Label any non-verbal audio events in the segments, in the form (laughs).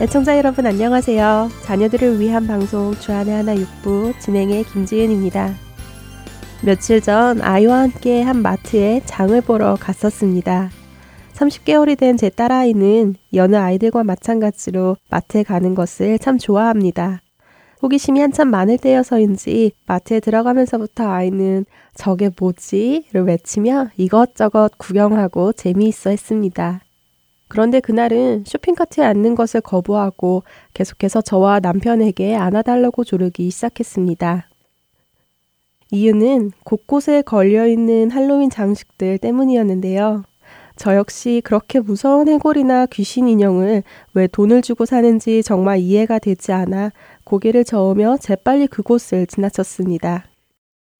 애청자 여러분 안녕하세요. 자녀들을 위한 방송 주안의 하나 육부 진행의 김지은입니다. 며칠 전 아이와 함께 한 마트에 장을 보러 갔었습니다. 30개월이 된 제 딸아이는 여느 아이들과 마찬가지로 마트에 가는 것을 참 좋아합니다. 호기심이 한참 많을 때여서인지 마트에 들어가면서부터 아이는 저게 뭐지?를 외치며 이것저것 구경하고 재미있어 했습니다. 그런데 그날은 쇼핑카트에 앉는 것을 거부하고 계속해서 저와 남편에게 안아달라고 조르기 시작했습니다. 이유는 곳곳에 걸려있는 할로윈 장식들 때문이었는데요. 저 역시 그렇게 무서운 해골이나 귀신 인형을 왜 돈을 주고 사는지 정말 이해가 되지 않아 고개를 저으며 재빨리 그곳을 지나쳤습니다.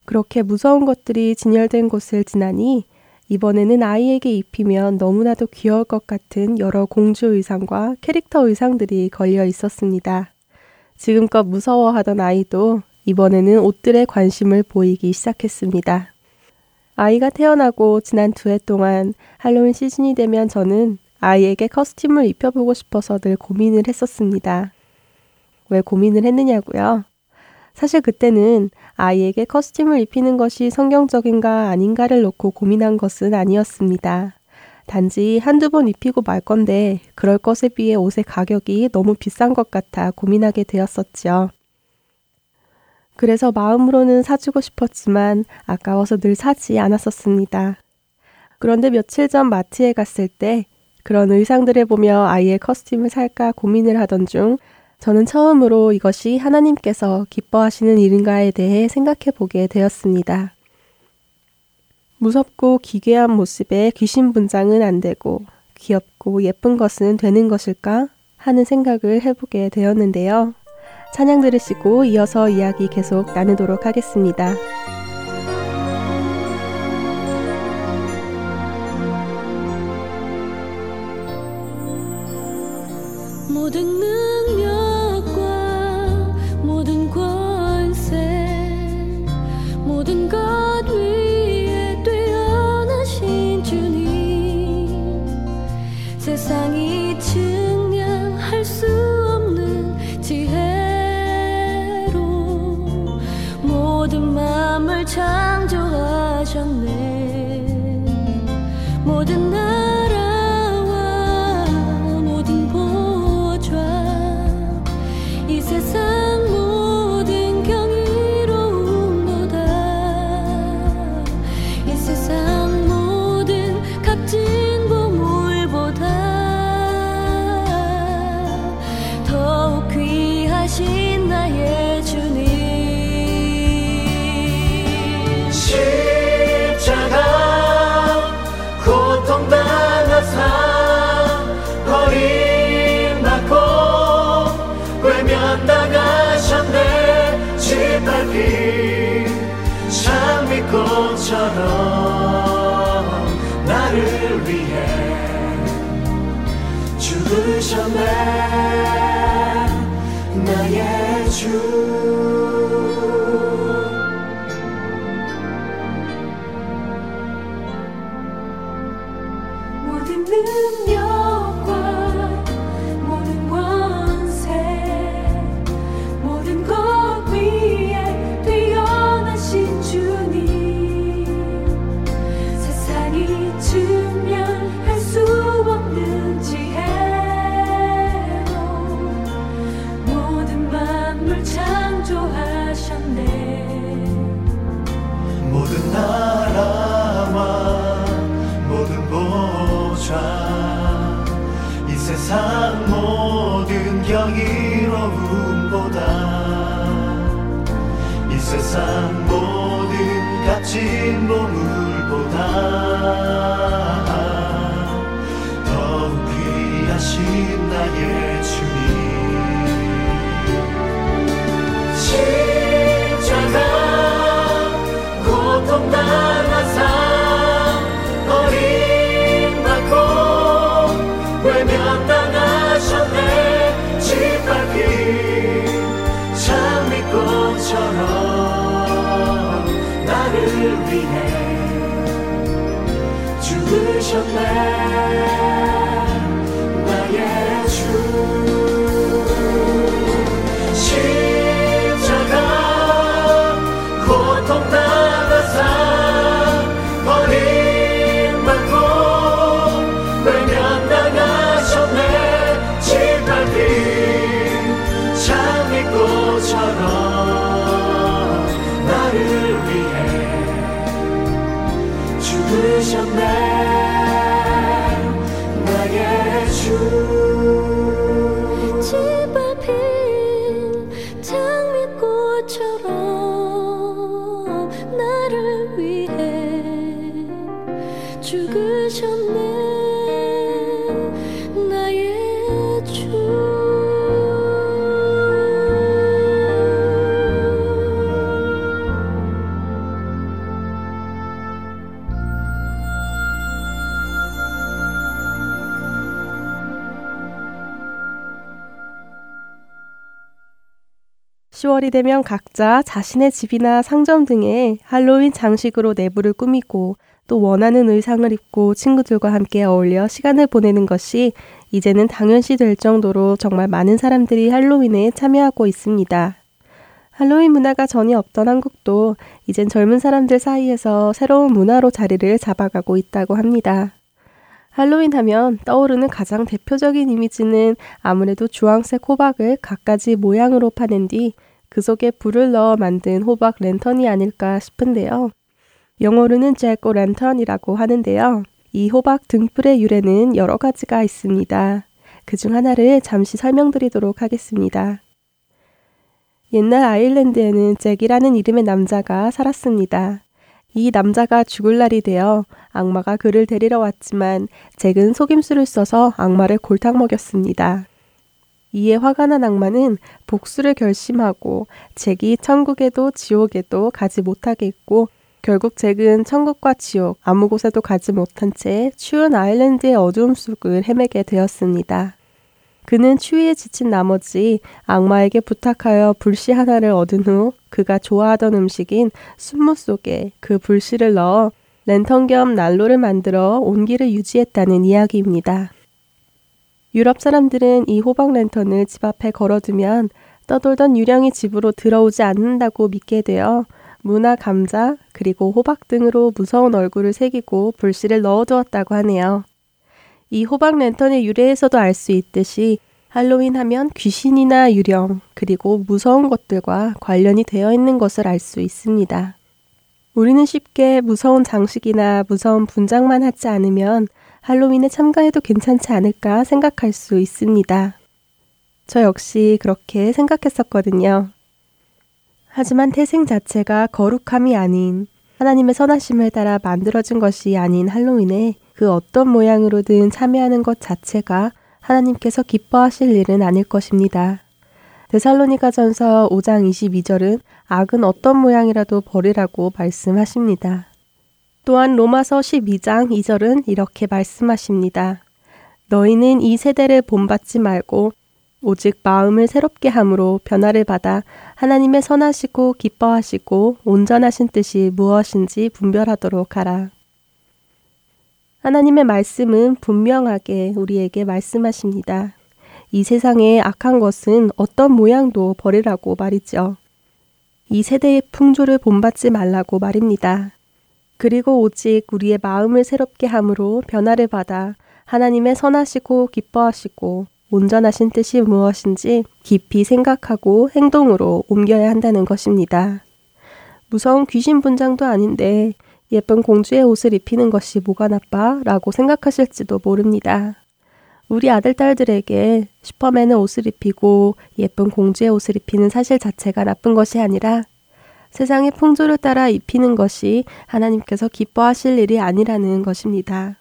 그렇게 무서운 것들이 진열된 곳을 지나니 이번에는 아이에게 입히면 너무나도 귀여울 것 같은 여러 공주 의상과 캐릭터 의상들이 걸려 있었습니다. 지금껏 무서워하던 아이도 이번에는 옷들에 관심을 보이기 시작했습니다. 아이가 태어나고 지난 두 해 동안 할로윈 시즌이 되면 저는 아이에게 커스튬을 입혀보고 싶어서 늘 고민을 했었습니다. 왜 고민을 했느냐고요? 사실 그때는 아이에게 커스튬을 입히는 것이 성경적인가 아닌가를 놓고 고민한 것은 아니었습니다. 단지 한두 번 입히고 말 건데 그럴 것에 비해 옷의 가격이 너무 비싼 것 같아 고민하게 되었었죠. 그래서 마음으로는 사주고 싶었지만 아까워서 늘 사지 않았었습니다. 그런데 며칠 전 마트에 갔을 때 그런 의상들을 보며 아이의 커스튬을 살까 고민을 하던 중 저는 처음으로 이것이 하나님께서 기뻐하시는 일인가에 대해 생각해 보게 되었습니다. 무섭고 기괴한 모습에 귀신 분장은 안 되고 귀엽고 예쁜 것은 되는 것일까 하는 생각을 해보게 되었는데요. 찬양 들으시고 이어서 이야기 계속 나누도록 하겠습니다. 나를 위해 죽으셨네. 나의 주 세상 모든 경이로움보다 이 세상 모든 값진 보물보다 더욱 귀하신 나의 The land. 시 10월이 되면 각자 자신의 집이나 상점 등에 할로윈 장식으로 내부를 꾸미고 또 원하는 의상을 입고 친구들과 함께 어울려 시간을 보내는 것이 이제는 당연시 될 정도로 정말 많은 사람들이 할로윈에 참여하고 있습니다. 할로윈 문화가 전혀 없던 한국도 이젠 젊은 사람들 사이에서 새로운 문화로 자리를 잡아가고 있다고 합니다. 할로윈 하면 떠오르는 가장 대표적인 이미지는 아무래도 주황색 호박을 갖가지 모양으로 파낸 뒤 그 속에 불을 넣어 만든 호박 랜턴이 아닐까 싶은데요. 영어로는 잭오 랜턴이라고 하는데요. 이 호박 등불의 유래는 여러 가지가 있습니다. 그 중 하나를 잠시 설명드리도록 하겠습니다. 옛날 아일랜드에는 잭이라는 이름의 남자가 살았습니다. 이 남자가 죽을 날이 되어 악마가 그를 데리러 왔지만 잭은 속임수를 써서 악마를 골탕 먹였습니다. 이에 화가 난 악마는 복수를 결심하고 잭이 천국에도 지옥에도 가지 못하게 했고 결국 잭은 천국과 지옥 아무 곳에도 가지 못한 채 추운 아일랜드의 어두움 속을 헤매게 되었습니다. 그는 추위에 지친 나머지 악마에게 부탁하여 불씨 하나를 얻은 후 그가 좋아하던 음식인 순무 속에 그 불씨를 넣어 랜턴 겸 난로를 만들어 온기를 유지했다는 이야기입니다. 유럽 사람들은 이 호박 랜턴을 집 앞에 걸어두면 떠돌던 유령이 집으로 들어오지 않는다고 믿게 되어 무나 감자 그리고 호박 등으로 무서운 얼굴을 새기고 불씨를 넣어두었다고 하네요. 이 호박 랜턴의 유래에서도 알 수 있듯이 할로윈 하면 귀신이나 유령 그리고 무서운 것들과 관련이 되어 있는 것을 알 수 있습니다. 우리는 쉽게 무서운 장식이나 무서운 분장만 하지 않으면 할로윈에 참가해도 괜찮지 않을까 생각할 수 있습니다. 저 역시 그렇게 생각했었거든요. 하지만 태생 자체가 거룩함이 아닌 하나님의 선하심을 따라 만들어진 것이 아닌 할로윈에 그 어떤 모양으로든 참여하는 것 자체가 하나님께서 기뻐하실 일은 아닐 것입니다. 데살로니가 전서 5장 22절은 악은 어떤 모양이라도 버리라고 말씀하십니다. 또한 로마서 12장 2절은 이렇게 말씀하십니다. 너희는 이 세대를 본받지 말고 오직 마음을 새롭게 함으로 변화를 받아 하나님의 선하시고 기뻐하시고 온전하신 뜻이 무엇인지 분별하도록 하라. 하나님의 말씀은 분명하게 우리에게 말씀하십니다. 이 세상에 악한 것은 어떤 모양도 버리라고 말이죠. 이 세대의 풍조를 본받지 말라고 말입니다. 그리고 오직 우리의 마음을 새롭게 함으로 변화를 받아 하나님의 선하시고 기뻐하시고 온전하신 뜻이 무엇인지 깊이 생각하고 행동으로 옮겨야 한다는 것입니다. 무서운 귀신 분장도 아닌데 예쁜 공주의 옷을 입히는 것이 뭐가 나빠? 라고 생각하실지도 모릅니다. 우리 아들, 딸들에게 슈퍼맨의 옷을 입히고 예쁜 공주의 옷을 입히는 사실 자체가 나쁜 것이 아니라 세상의 풍조를 따라 입히는 것이 하나님께서 기뻐하실 일이 아니라는 것입니다.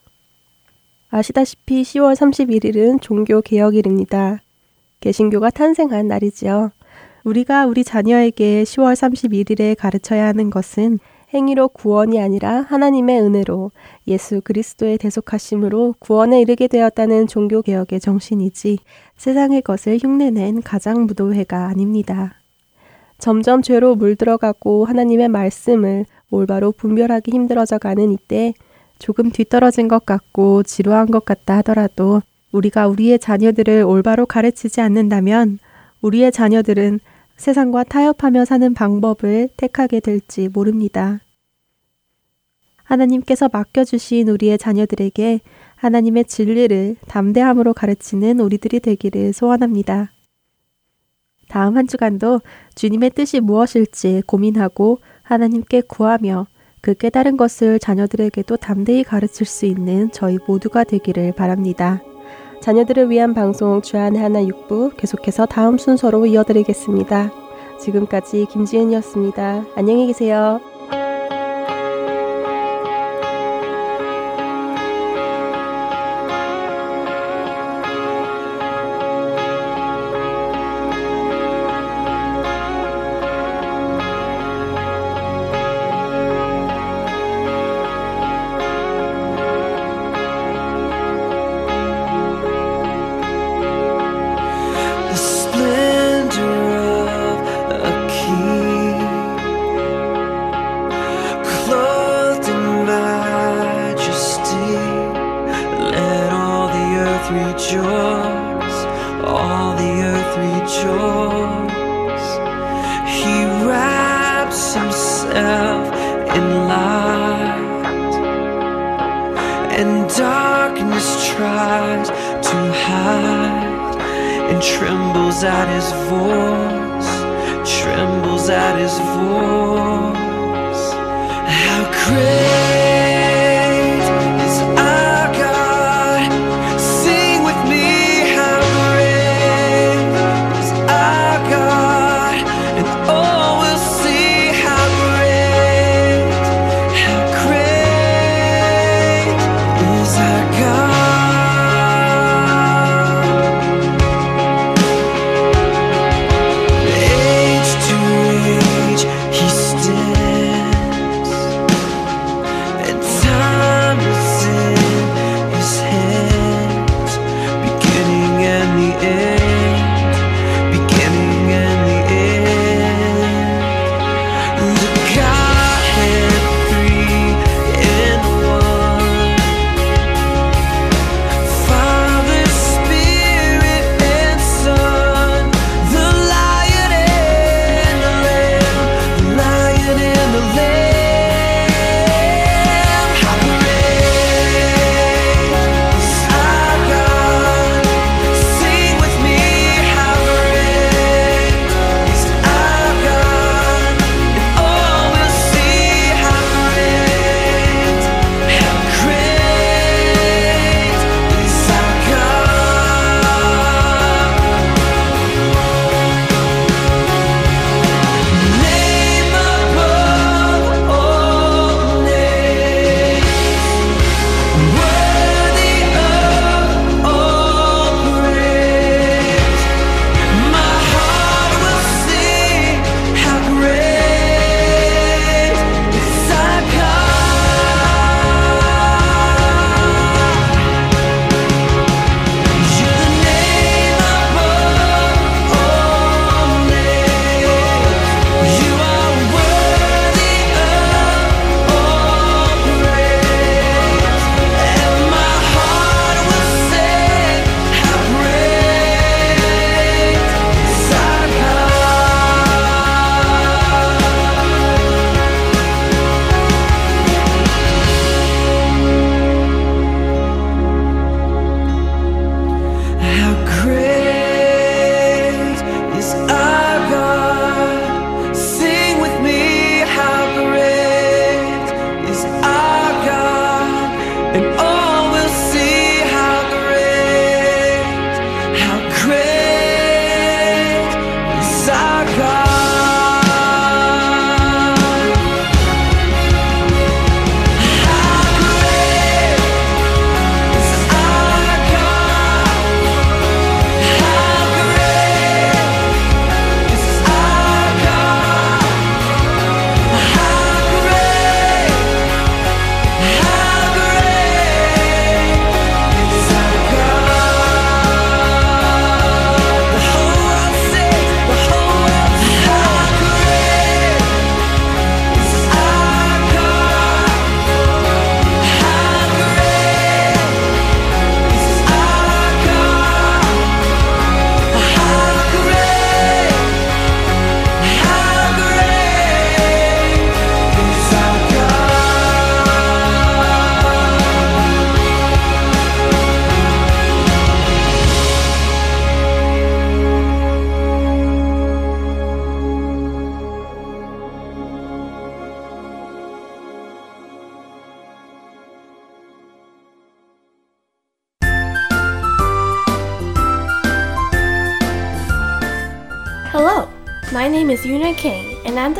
아시다시피 10월 31일은 종교 개혁일입니다. 개신교가 탄생한 날이지요. 우리가 우리 자녀에게 10월 31일에 가르쳐야 하는 것은 행위로 구원이 아니라 하나님의 은혜로 예수 그리스도의 대속하심으로 구원에 이르게 되었다는 종교 개혁의 정신이지 세상의 것을 흉내낸 가장 무도회가 아닙니다. 점점 죄로 물들어가고 하나님의 말씀을 올바로 분별하기 힘들어져 가는 이때 조금 뒤떨어진 것 같고 지루한 것 같다 하더라도 우리가 우리의 자녀들을 올바로 가르치지 않는다면 우리의 자녀들은 세상과 타협하며 사는 방법을 택하게 될지 모릅니다. 하나님께서 맡겨주신 우리의 자녀들에게 하나님의 진리를 담대함으로 가르치는 우리들이 되기를 소원합니다. 다음 한 주간도 주님의 뜻이 무엇일지 고민하고 하나님께 구하며 그 깨달은 것을 자녀들에게도 담대히 가르칠 수 있는 저희 모두가 되기를 바랍니다. 자녀들을 위한 방송 주안의 하나 육부 계속해서 다음 순서로 이어드리겠습니다. 지금까지 김지은이었습니다. 안녕히 계세요.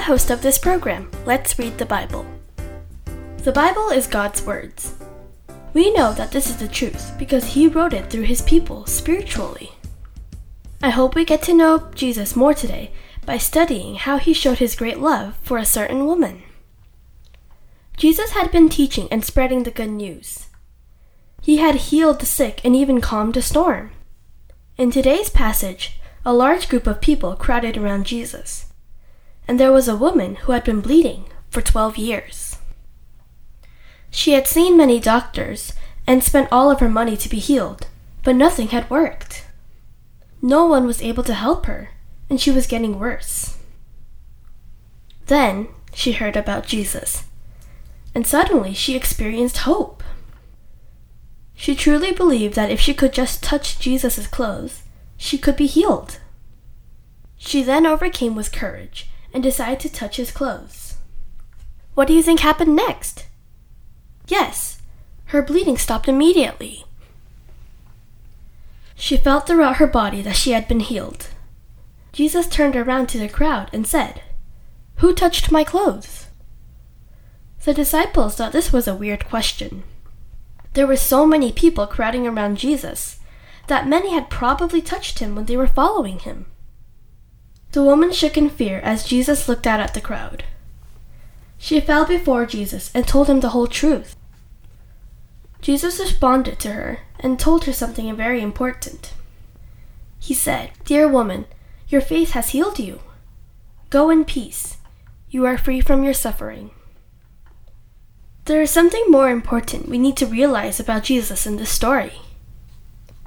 Host of this program, Let's Read the Bible. The Bible is God's words. We know that this is the truth because He wrote it through His people spiritually. I hope we get to know Jesus more today by studying how He showed His great love for a certain woman. Jesus had been teaching and spreading the good news. He had healed the sick and even calmed a storm. In today's passage, a large group of people crowded around Jesus, and there was a woman who had been bleeding for 12 years. She had seen many doctors and spent all of her money to be healed, but nothing had worked. No one was able to help her, and she was getting worse. Then she heard about Jesus, and suddenly she experienced hope. She truly believed that if she could just touch Jesus' clothes, she could be healed. She then overcame with courage and decided to touch his clothes. What do you think happened next? Yes, her bleeding stopped immediately. She felt throughout her body that she had been healed. Jesus turned around to the crowd and said, Who touched my clothes? The disciples thought this was a weird question. There were so many people crowding around Jesus that many had probably touched him when they were following him. The woman shook in fear as Jesus looked out at the crowd. She fell before Jesus and told him the whole truth. Jesus responded to her and told her something very important. He said, Dear woman, your faith has healed you. Go in peace. You are free from your suffering. There is something more important we need to realize about Jesus in this story.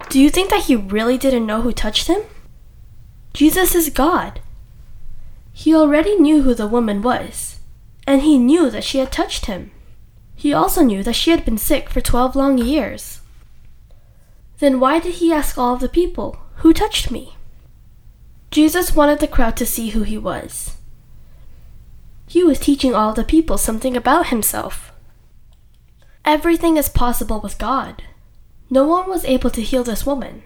Do you think that he really didn't know who touched him? Jesus is God. He already knew who the woman was, and he knew that she had touched him. He also knew that she had been sick for 12 long years. Then why did he ask all of the people, Who touched me? Jesus wanted the crowd to see who he was. He was teaching all the people something about himself. Everything is possible with God. No one was able to heal this woman,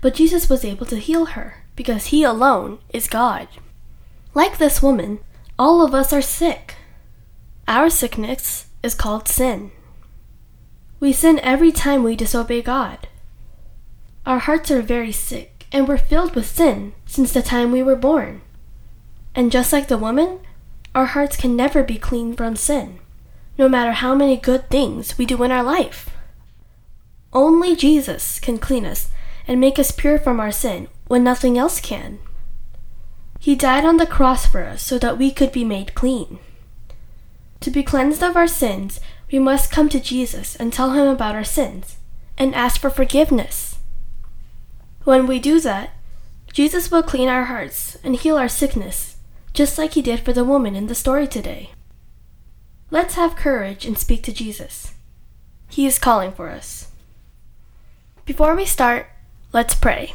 but Jesus was able to heal her because he alone is God. Like this woman, all of us are sick. Our sickness is called sin. We sin every time we disobey God. Our hearts are very sick, and we're filled with sin since the time we were born. And just like the woman, our hearts can never be clean from sin, no matter how many good things we do in our life. Only Jesus can clean us and make us pure from our sin when nothing else can. He died on the cross for us so that we could be made clean. To be cleansed of our sins, we must come to Jesus and tell him about our sins and ask for forgiveness. When we do that, Jesus will clean our hearts and heal our sickness, just like he did for the woman in the story today. Let's have courage and speak to Jesus. He is calling for us. Before we start, let's pray.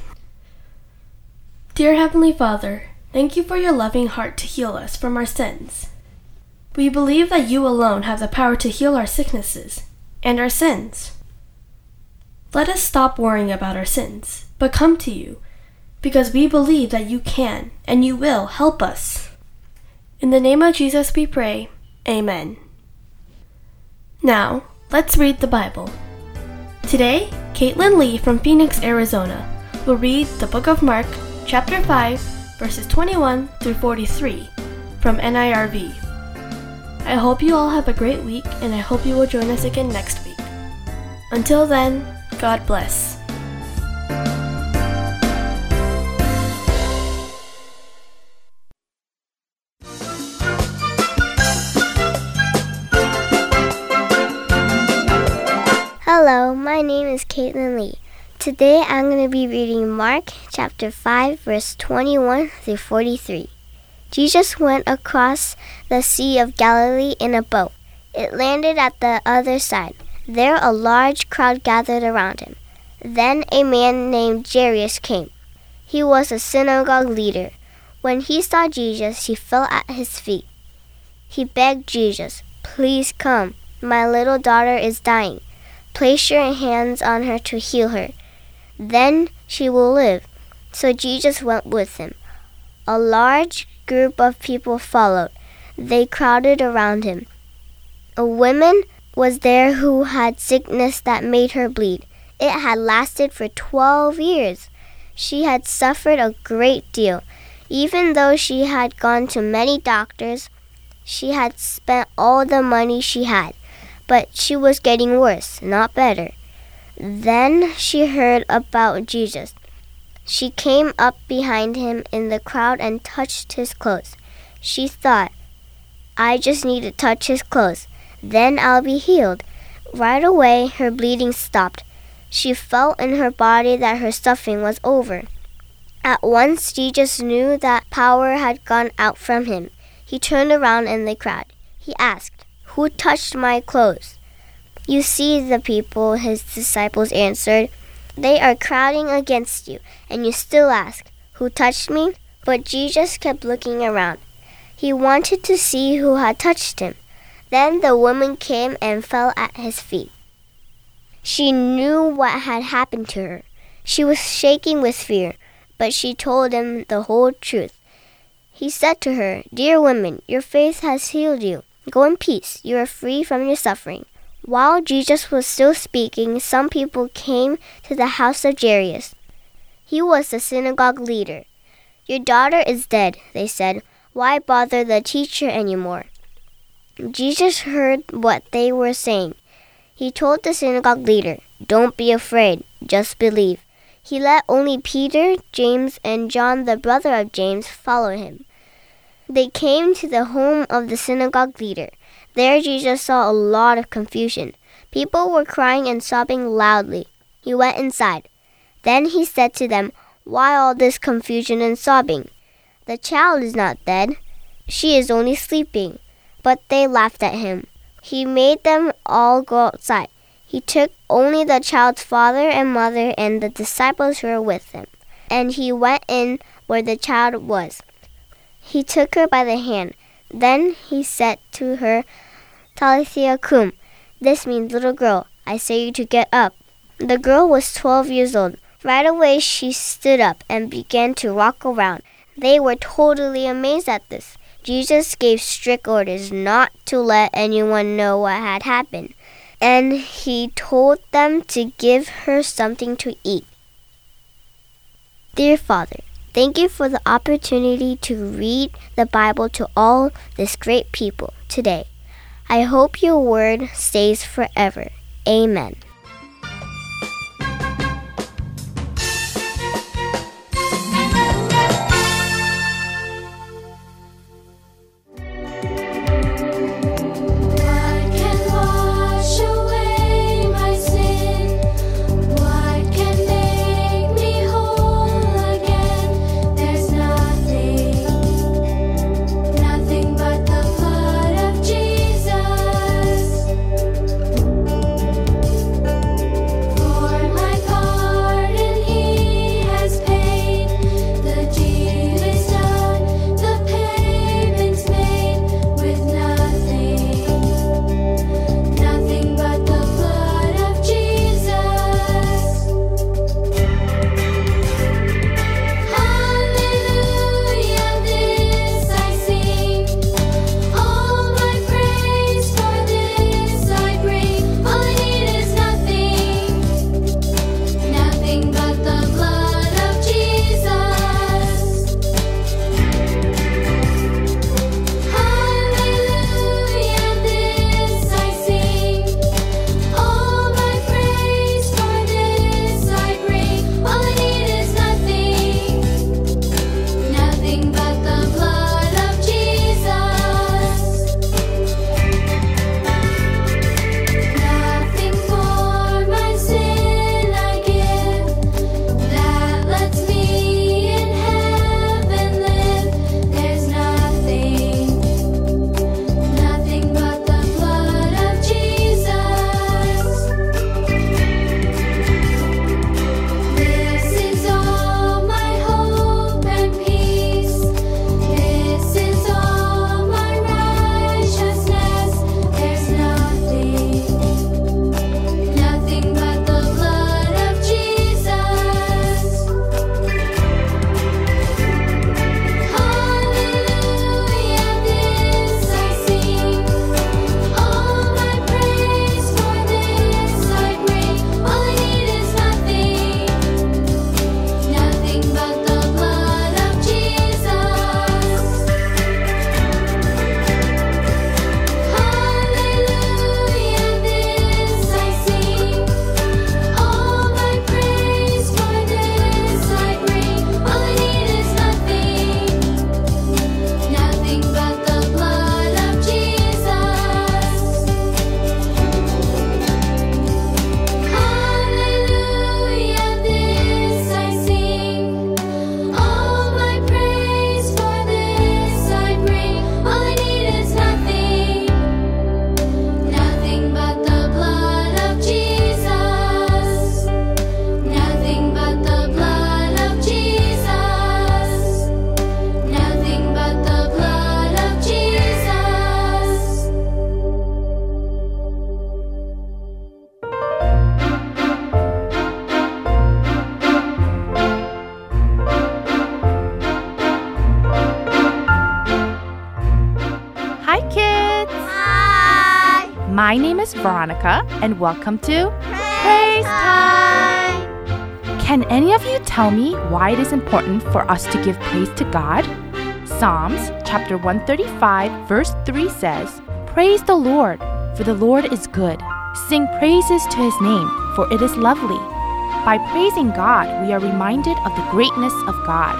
Dear Heavenly Father, thank you for your loving heart to heal us from our sins. We believe that you alone have the power to heal our sicknesses and our sins. Let us stop worrying about our sins, but come to you, because we believe that you can and you will help us. In the name of Jesus we pray, Amen. Now, let's read the Bible. Today, Caitlin Lee from Phoenix, Arizona, will read the book of Mark, chapter 5, verses 21 through 43 from NIRV. I hope you all have a great week, and I hope you will join us again next week. Until then, God bless. Today I'm going to be reading Mark chapter 5, verse 21 through 43. Jesus went across the Sea of Galilee in a boat. It landed at the other side. There a large crowd gathered around him. Then a man named Jairus came. He was a synagogue leader. When he saw Jesus, he fell at his feet. He begged Jesus, Please come. My little daughter is dying. Place your hands on her to heal her. Then she will live. So Jesus went with him. A large group of people followed. They crowded around him. A woman was there who had sickness that made her bleed. It had lasted for 12 years. She had suffered a great deal. Even though she had gone to many doctors, she had spent all the money she had. But she was getting worse, not better. Then she heard about Jesus. She came up behind him in the crowd and touched his clothes. She thought, I just need to touch his clothes. Then I'll be healed. Right away, her bleeding stopped. She felt in her body that her suffering was over. At once, Jesus knew that power had gone out from him. He turned around in the crowd. He asked, Who touched my clothes? You see the people, his disciples answered. They are crowding against you, and you still ask, Who touched me? But Jesus kept looking around. He wanted to see who had touched him. Then the woman came and fell at his feet. She knew what had happened to her. She was shaking with fear, but she told him the whole truth. He said to her, Dear woman, your faith has healed you. Go in peace. You are free from your suffering. While Jesus was still speaking, some people came to the house of Jairus. He was the synagogue leader. Your daughter is dead, they said. Why bother the teacher anymore? Jesus heard what they were saying. He told the synagogue leader, Don't be afraid, just believe. He let only Peter, James, and John, the brother of James, follow him. They came to the home of the synagogue leader. There Jesus saw a lot of confusion. People were crying and sobbing loudly. He went inside. Then he said to them, Why all this confusion and sobbing? The child is not dead. She is only sleeping. But they laughed at him. He made them all go outside. He took only the child's father and mother and the disciples who were with him. And he went in where the child was. He took her by the hand. Then he said to her, Talitha cum. This means, little girl, I say you to get up. The girl was twelve years old. Right away she stood up and began to walk around. They were totally amazed at this. Jesus gave strict orders not to let anyone know what had happened, and he told them to give her something to eat. Dear Father, thank you for the opportunity to read the Bible to all this great people today. I hope your word stays forever. Amen. My name is Veronica, and welcome to Praise Time! Can any of you tell me why it is important for us to give praise to God? Psalms chapter 135, verse 3 says, Praise the Lord, for the Lord is good. Sing praises to his name, for it is lovely. By praising God, we are reminded of the greatness of God.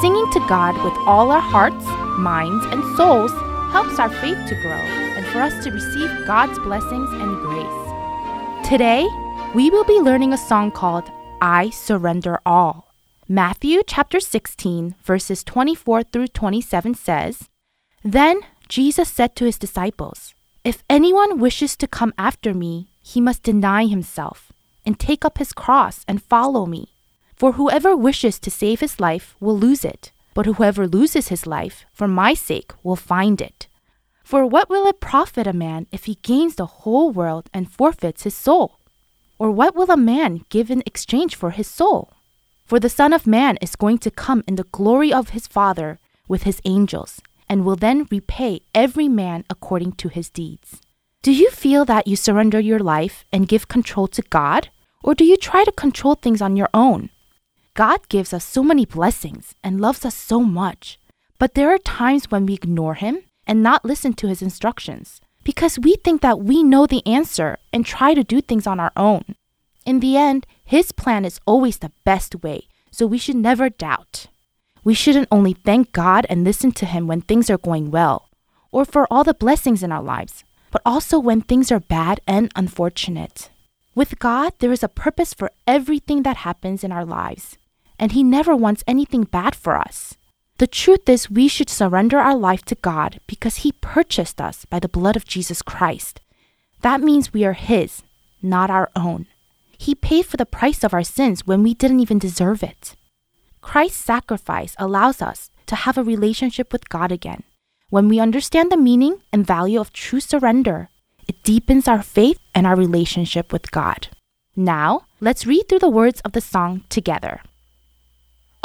Singing to God with all our hearts, minds, and souls helps our faith to grow for us to receive God's blessings and grace. Today, we will be learning a song called I Surrender All. Matthew chapter 16, verses 24 through 27 says, Then Jesus said to his disciples, If anyone wishes to come after me, he must deny himself and take up his cross and follow me. For whoever wishes to save his life will lose it, but whoever loses his life for my sake will find it. For what will it profit a man if he gains the whole world and forfeits his soul? Or what will a man give in exchange for his soul? For the Son of Man is going to come in the glory of his Father with his angels, and will then repay every man according to his deeds. Do you feel that you surrender your life and give control to God? Or do you try to control things on your own? God gives us so many blessings and loves us so much, but there are times when we ignore Him and not listen to His instructions because we think that we know the answer and try to do things on our own. In the end, His plan is always the best way, so we should never doubt. We shouldn't only thank God and listen to Him when things are going well, or for all the blessings in our lives, but also when things are bad and unfortunate. With God, there is a purpose for everything that happens in our lives, and He never wants anything bad for us. The truth is, we should surrender our life to God because He purchased us by the blood of Jesus Christ. That means we are His, not our own. He paid for the price of our sins when we didn't even deserve it. Christ's sacrifice allows us to have a relationship with God again. When we understand the meaning and value of true surrender, it deepens our faith and our relationship with God. Now, let's read through the words of the song together.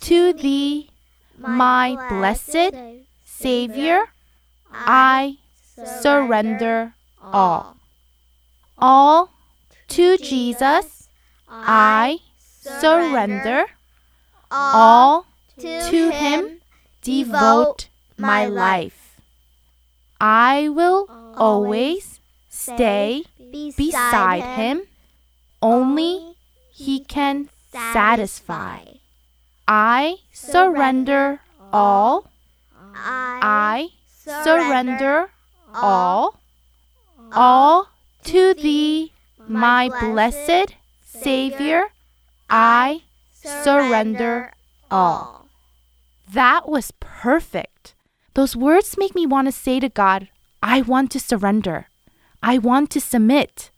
to Thee, my blessed Savior. I surrender all. All to Jesus, I surrender. All to Him devote my life. I will always stay beside Him. Only He can satisfy. I surrender all. I surrender all. All to Thee, my blessed Savior. I surrender all. That was perfect. Those words make me want to say to God, I want to surrender. I want to submit.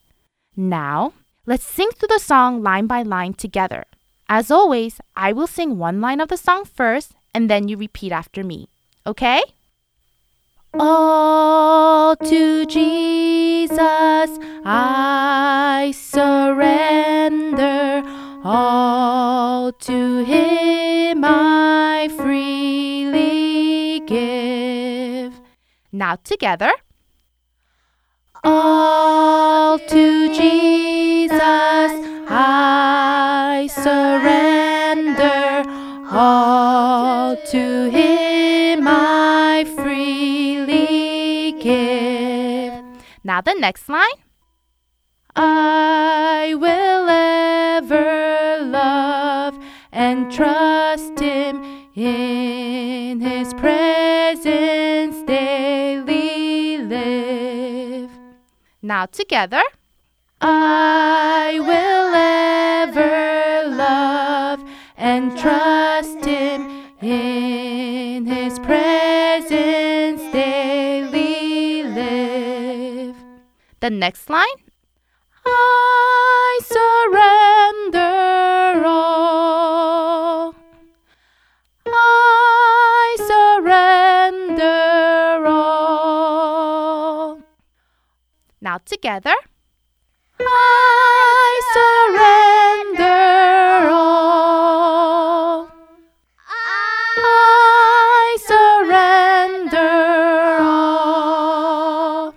Now, let's sing through the song line by line together. As always, I will sing one line of the song first and then you repeat after me. Okay? All to Jesus I surrender. All to Him I freely give. Now together. All to Jesus I surrender. All to Him I freely give. Now the next line. I will ever love and trust Him in His presence daily. Now together. I will ever love and trust Him in His presence daily live. The next line I surrender all. Now together. I surrender all. I surrender all.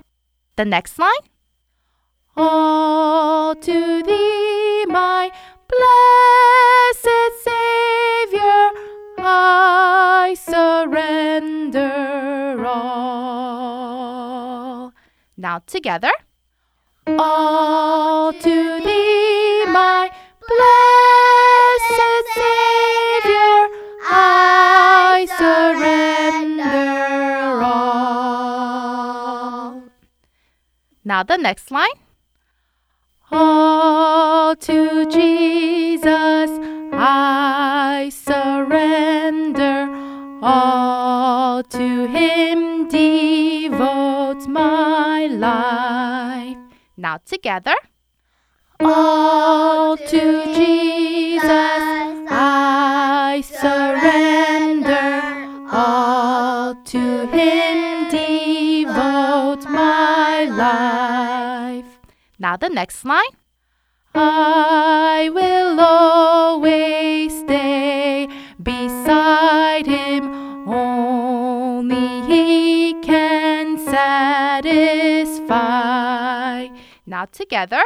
The next line. All to thee, my Now together. All to thee, my blessed Savior, I surrender all. Now the next line. All to Jesus I surrender, all to Him devote my life. Now together. All to Jesus I surrender, all to Him devote my life. Now the next line. I will always stay beside him. Satisfy. Now together.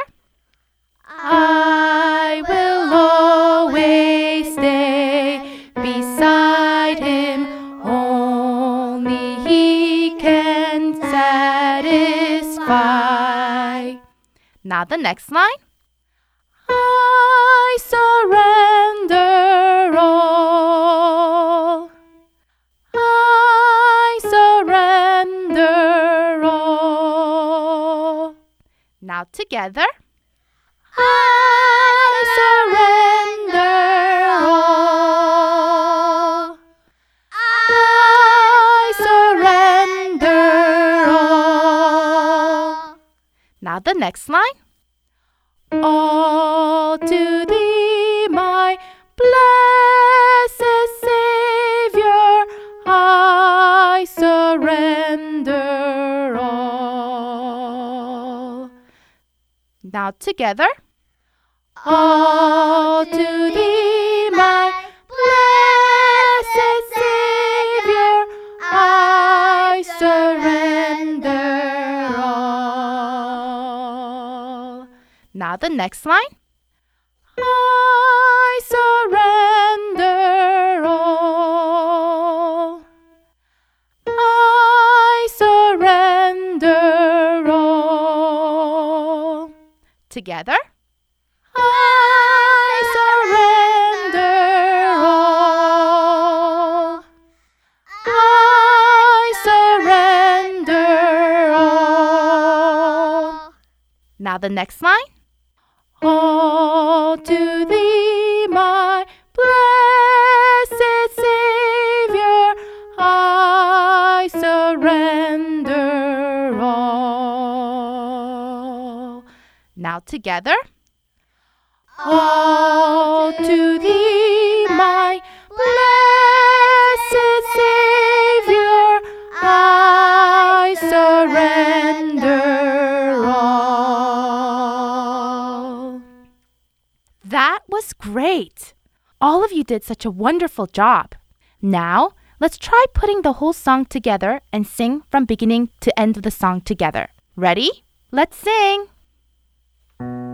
I will always stay beside him. Only he can satisfy. Now the next line. I surrender all. Now together. I surrender all. I surrender all. Now the next line. Now together. All to thee, my blessed Savior, I surrender all. Now the next line. Together. I surrender all. I surrender all. Now the next line. All to thee, together. All to thee, my blessed Savior, I surrender all. That was great. All of you did such a wonderful job. Now, let's try putting the whole song together and sing from beginning to end of the song together. Ready? Let's sing. All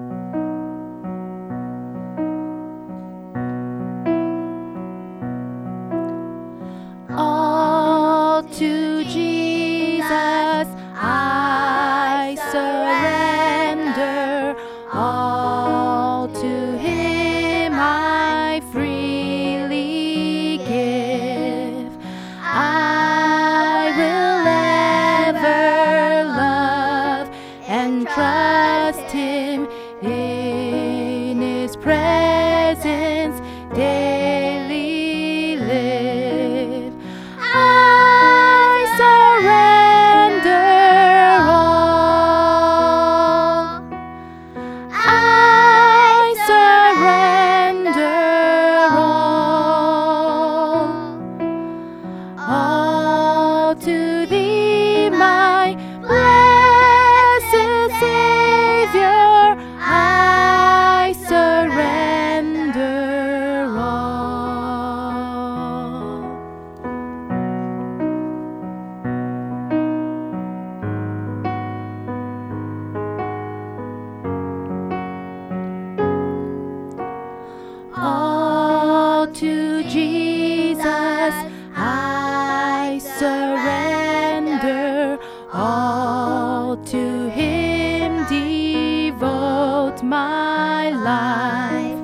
my life.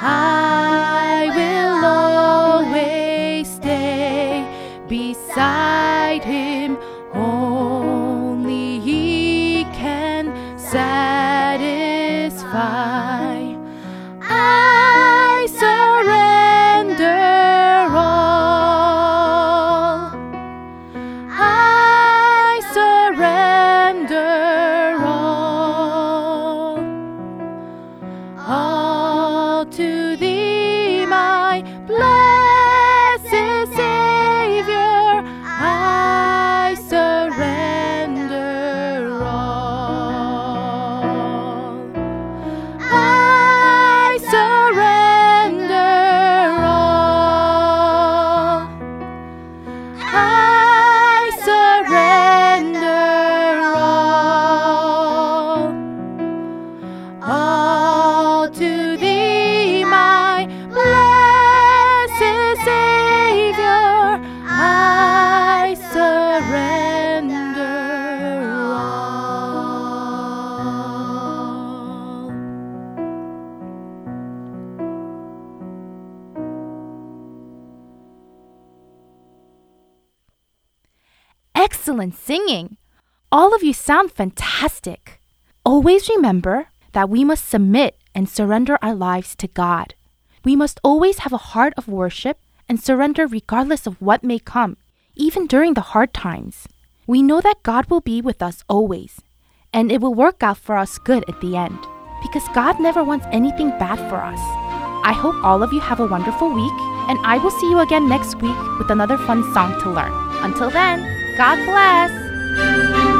I of you sound fantastic. Always remember that we must submit and surrender our lives to God. We must always have a heart of worship and surrender regardless of what may come, even during the hard times. We know that God will be with us always, and it will work out for us good at the end, because God never wants anything bad for us. I hope all of you have a wonderful week, and I will see you again next week with another fun song to learn. Until then, God bless!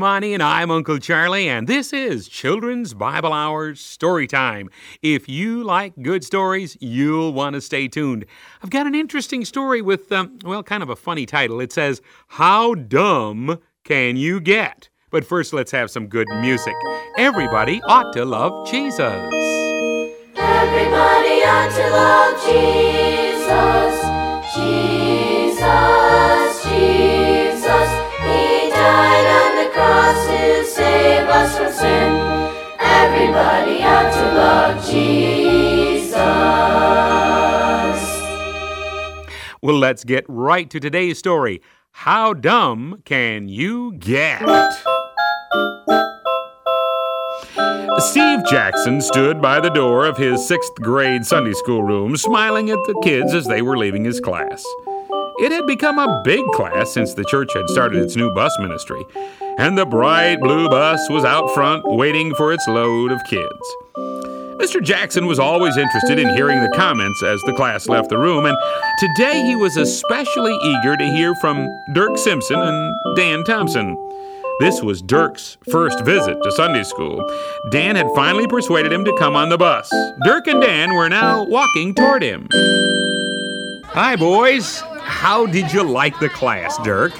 On in. I'm Uncle Charlie, and this is Children's Bible Hour Story Time. If you like good stories, you'll want to stay tuned. I've got an interesting story with, um, well, kind of a funny title. It says, How Dumb Can You Get? But first, let's have some good music. Everybody ought to love Jesus. Everybody ought to love Jesus. Jesus, save us from sin. Everybody to love Jesus. Well, let's get right to today's story. How dumb can you get? Steve Jackson stood by the door of his sixth grade Sunday school room, smiling at the kids as they were leaving his class. It had become a big class since the church had started its new bus ministry, and the bright blue bus was out front waiting for its load of kids. Mr. Jackson was always interested in hearing the comments as the class left the room, and today he was especially eager to hear from Dirk Simpson and Dan Thompson. This was Dirk's first visit to Sunday school. Dan had finally persuaded him to come on the bus. Dirk and Dan were now walking toward him. Hi, boys. How did you like the class, Dirk?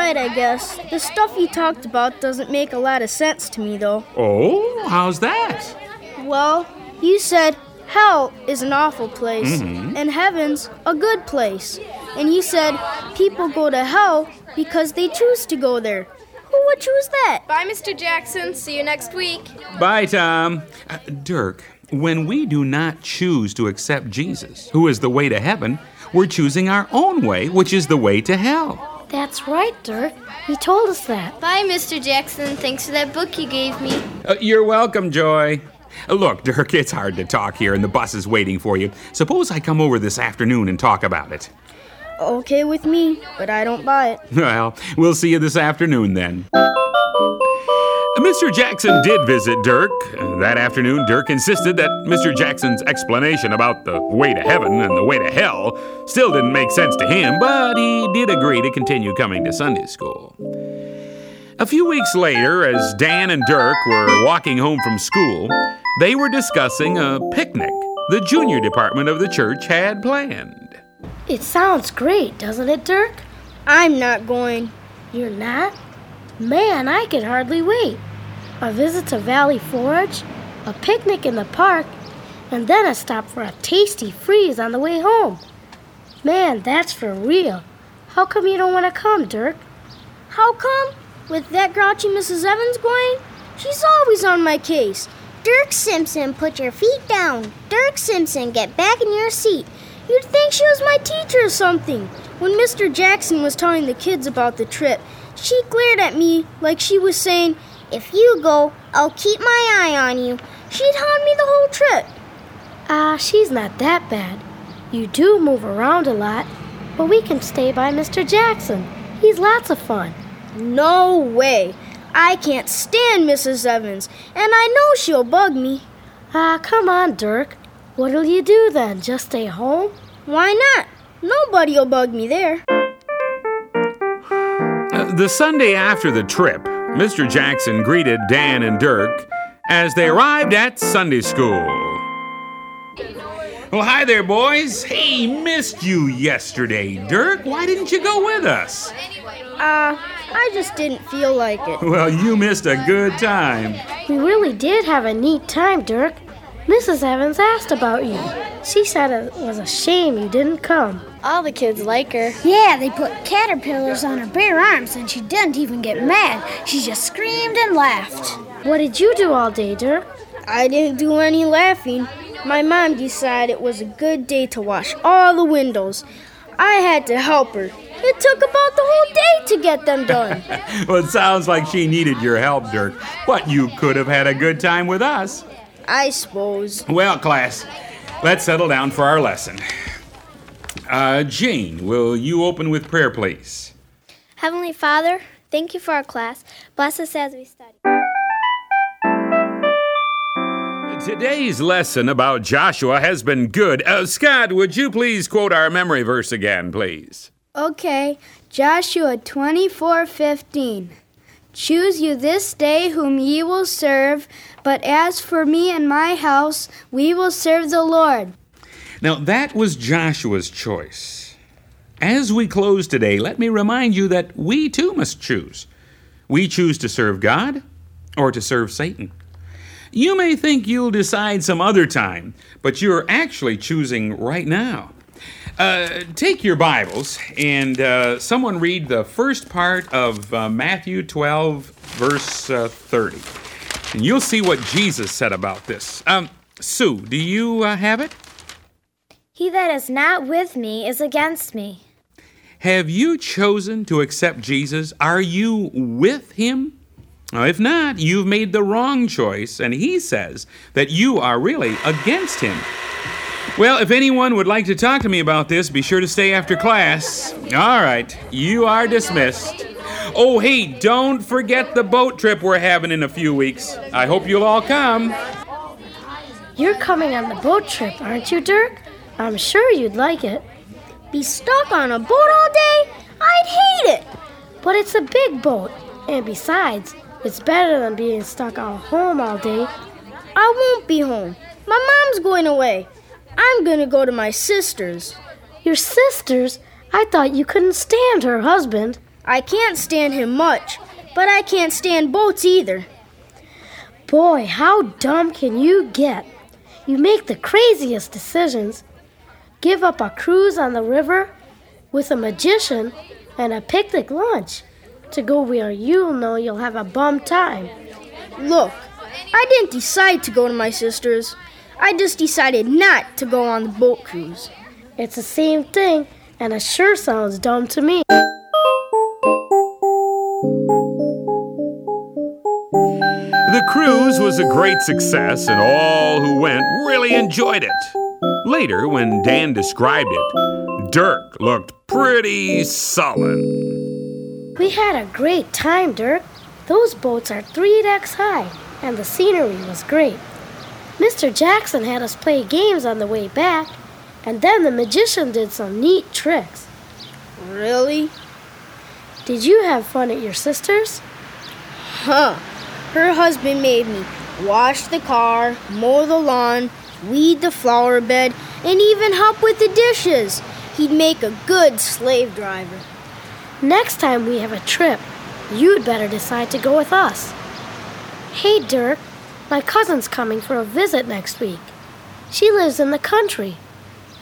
All right, I guess. The stuff you talked about doesn't make a lot of sense to me, though. Oh, how's that? Well, you said hell is an awful place and heaven's a good place. And you said people go to hell because they choose to go there. Who would choose that? Bye, Mr. Jackson. See you next week. Bye, Tom. Uh, Dirk, when we do not choose to accept Jesus, who is the way to heaven, we're choosing our own way, which is the way to hell. That's right, Dirk. He told us that. Bye, Mr. Jackson. Thanks for that book you gave me. Uh, you're welcome, Joy. Uh, Look, Dirk, it's hard to talk here and the bus is waiting for you. Suppose I come over this afternoon and talk about it. Okay with me, but I don't buy it. (laughs) Well, we'll see you this afternoon then. Mr. Jackson did visit Dirk. That afternoon, Dirk insisted that Mr. Jackson's explanation about the way to heaven and the way to hell still didn't make sense to him, but he did agree to continue coming to Sunday school. A few weeks later, as Dan and Dirk were walking home from school, they were discussing a picnic the junior department of the church had planned. It sounds great, doesn't it, Dirk? I'm not going. You're not? Man, I can hardly wait. A visit to Valley Forge, a picnic in the park, and then a stop for a tasty freeze on the way home. Man, that's for real. How come you don't want to come, Dirk? How come? With that grouchy Mrs. Evans going? She's always on my case. Dirk Simpson, put your feet down. Dirk Simpson, get back in your seat. You'd think she was my teacher or something. When Mr. Jackson was telling the kids about the trip, she glared at me like she was saying, If you go, I'll keep my eye on you. she'd haunt me the whole trip. Ah, she's not that bad. You do move around a lot, but we can stay by Mr. Jackson. He's lots of fun. No way. I can't stand Mrs. Evans, and I know she'll bug me. Ah, come on, Dirk. What'll you do then? Just stay home? Why not? Nobody'll bug me there. Uh, The Sunday after the trip, Mr. Jackson greeted Dan and Dirk as they arrived at Sunday school. Well, hi there, boys. Hey, missed you yesterday, Dirk. Why didn't you go with us? Uh, I just didn't feel like it. Well, you missed a good time. We really did have a neat time, Dirk. Mrs. Evans asked about you. She said it was a shame you didn't come. All the kids like her. Yeah, they put caterpillars on her bare arms and she didn't even get mad. She just screamed and laughed. What did you do all day, Dirk? I didn't do any laughing. My mom decided it was a good day to wash all the windows. I had to help her. It took about the whole day to get them done. (laughs) Well, it sounds like she needed your help, Dirk, but you could have had a good time with us. I suppose. Well, class, let's settle down for our lesson. Uh, Jane, will you open with prayer, please? Heavenly Father, thank you for our class. Bless us as we study. Today's lesson about Joshua has been good. Uh, Scott, would you please quote our memory verse again, please? Okay, Joshua 24:15. Choose you this day whom ye will serve, but as for me and my house, we will serve the Lord. Now, that was Joshua's choice. As we close today, let me remind you that we too must choose. We choose to serve God or to serve Satan. You may think you'll decide some other time, but you're actually choosing right now. Uh, take your Bibles and uh, someone read the first part of uh, Matthew 12, verse uh, 30. And you'll see what Jesus said about this. Um, Sue, do you uh, have it? He that is not with me is against me. Have you chosen to accept Jesus? Are you with him? Now, if not, you've made the wrong choice, and he says that you are really against him. Well, if anyone would like to talk to me about this, be sure to stay after class. All right, you are dismissed. Oh, hey, don't forget the boat trip we're having in a few weeks. I hope you'll all come. You're coming on the boat trip, aren't you, Dirk? I'm sure you'd like it. Be stuck on a boat all day? I'd hate it. But it's a big boat, and besides, it's better than being stuck at home all day. I won't be home. My mom's going away. I'm gonna go to my sister's. Your sister's? I thought you couldn't stand her husband. I can't stand him much, but I can't stand boats either. Boy, how dumb can you get? You make the craziest decisions. Give up a cruise on the river with a magician and a picnic lunch to go where you'll know you'll have a bum time. Look, I didn't decide to go to my sister's. I just decided not to go on the boat cruise. It's the same thing, and it sure sounds dumb to me. The cruise was a great success, and all who went really enjoyed it. Later, when Dan described it, Dirk looked pretty sullen. We had a great time, Dirk. Those boats are three decks high, and the scenery was great. Mr. Jackson had us play games on the way back, and then the magician did some neat tricks. Really? Did you have fun at your sister's? Huh. Her husband made me wash the car, mow the lawn, weed the flower bed, and even help with the dishes. He'd make a good slave driver. Next time we have a trip, you'd better decide to go with us. Hey, Dirk, my cousin's coming for a visit next week. She lives in the country,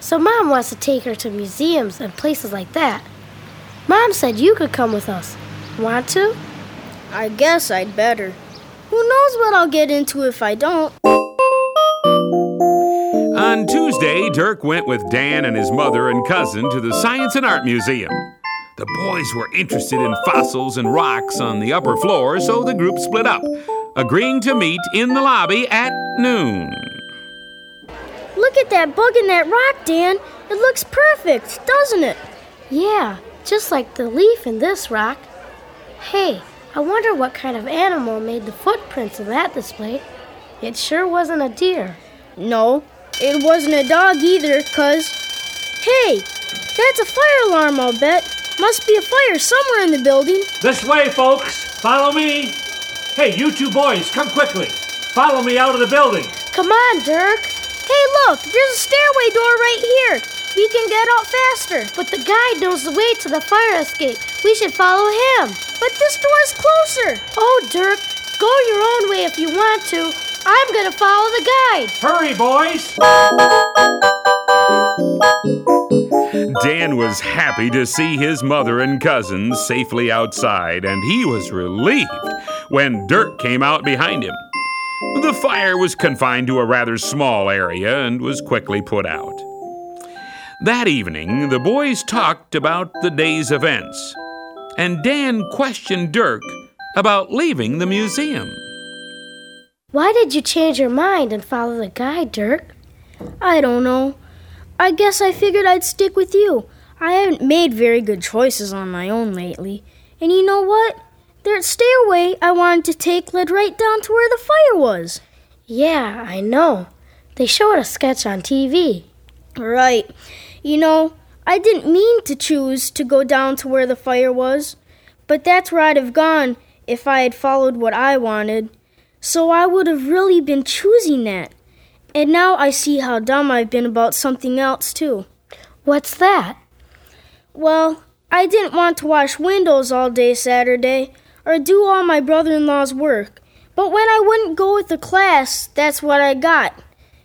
so Mom wants to take her to museums and places like that. Mom said you could come with us. Want to? I guess I'd better. Who knows what I'll get into if I don't? On Tuesday, Dirk went with Dan and his mother and cousin to the Science and Art Museum. The boys were interested in fossils and rocks on the upper floor, so the group split up, agreeing to meet in the lobby at noon. Look at that bug in that rock, Dan. It looks perfect, doesn't it? Yeah, just like the leaf in this rock. Hey, I wonder what kind of animal made the footprints in that display. It sure wasn't a deer. No, it wasn't a dog either, cuz. Hey, that's a fire alarm, I'll bet. Must be a fire somewhere in the building. This way, folks. Follow me. Hey, you two boys, come quickly. Follow me out of the building. Come on, Dirk. Hey, look, there's a stairway door right here. We can get out faster. But the guide knows the way to the fire escape. We should follow him. But this door's closer. Oh, Dirk, go your own way if you want to. I'm gonna follow the guide. Hurry, boys. Dan was happy to see his mother and cousins safely outside, and he was relieved when Dirk came out behind him. The fire was confined to a rather small area and was quickly put out. That evening, the boys talked about the day's events, and Dan questioned Dirk about leaving the museum. Why did you change your mind and follow the guide, Dirk? I don't know. I guess I figured I'd stick with you. I haven't made very good choices on my own lately. And you know what? That stairway I wanted to take led right down to where the fire was. Yeah, I know. They showed a sketch on TV. Right. You know, I didn't mean to choose to go down to where the fire was, but that's where I'd have gone if I had followed what I wanted. So I would have really been choosing that. And now I see how dumb I've been about something else, too. What's that? Well, I didn't want to wash windows all day Saturday or do all my brother in law's work. But when I wouldn't go with the class, that's what I got.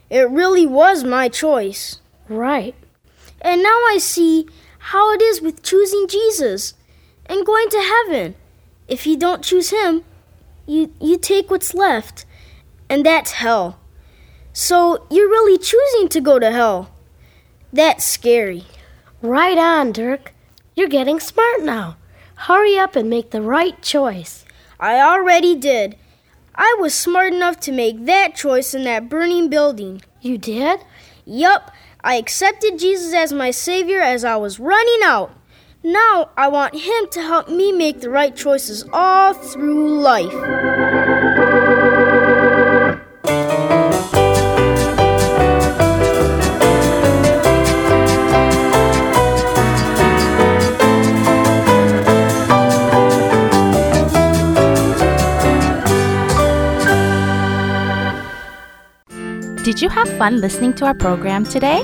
It really was my choice. Right. And now I see how it is with choosing Jesus and going to heaven. If you don't choose him, you you take what's left, and that's hell. So you're really choosing to go to hell. That's scary. Right on, Dirk. You're getting smart now. Hurry up and make the right choice. I already did. I was smart enough to make that choice in that burning building. You did? Yup. I accepted Jesus as my Savior as I was running out. Now I want Him to help me make the right choices all through life. Did you have fun listening to our program today?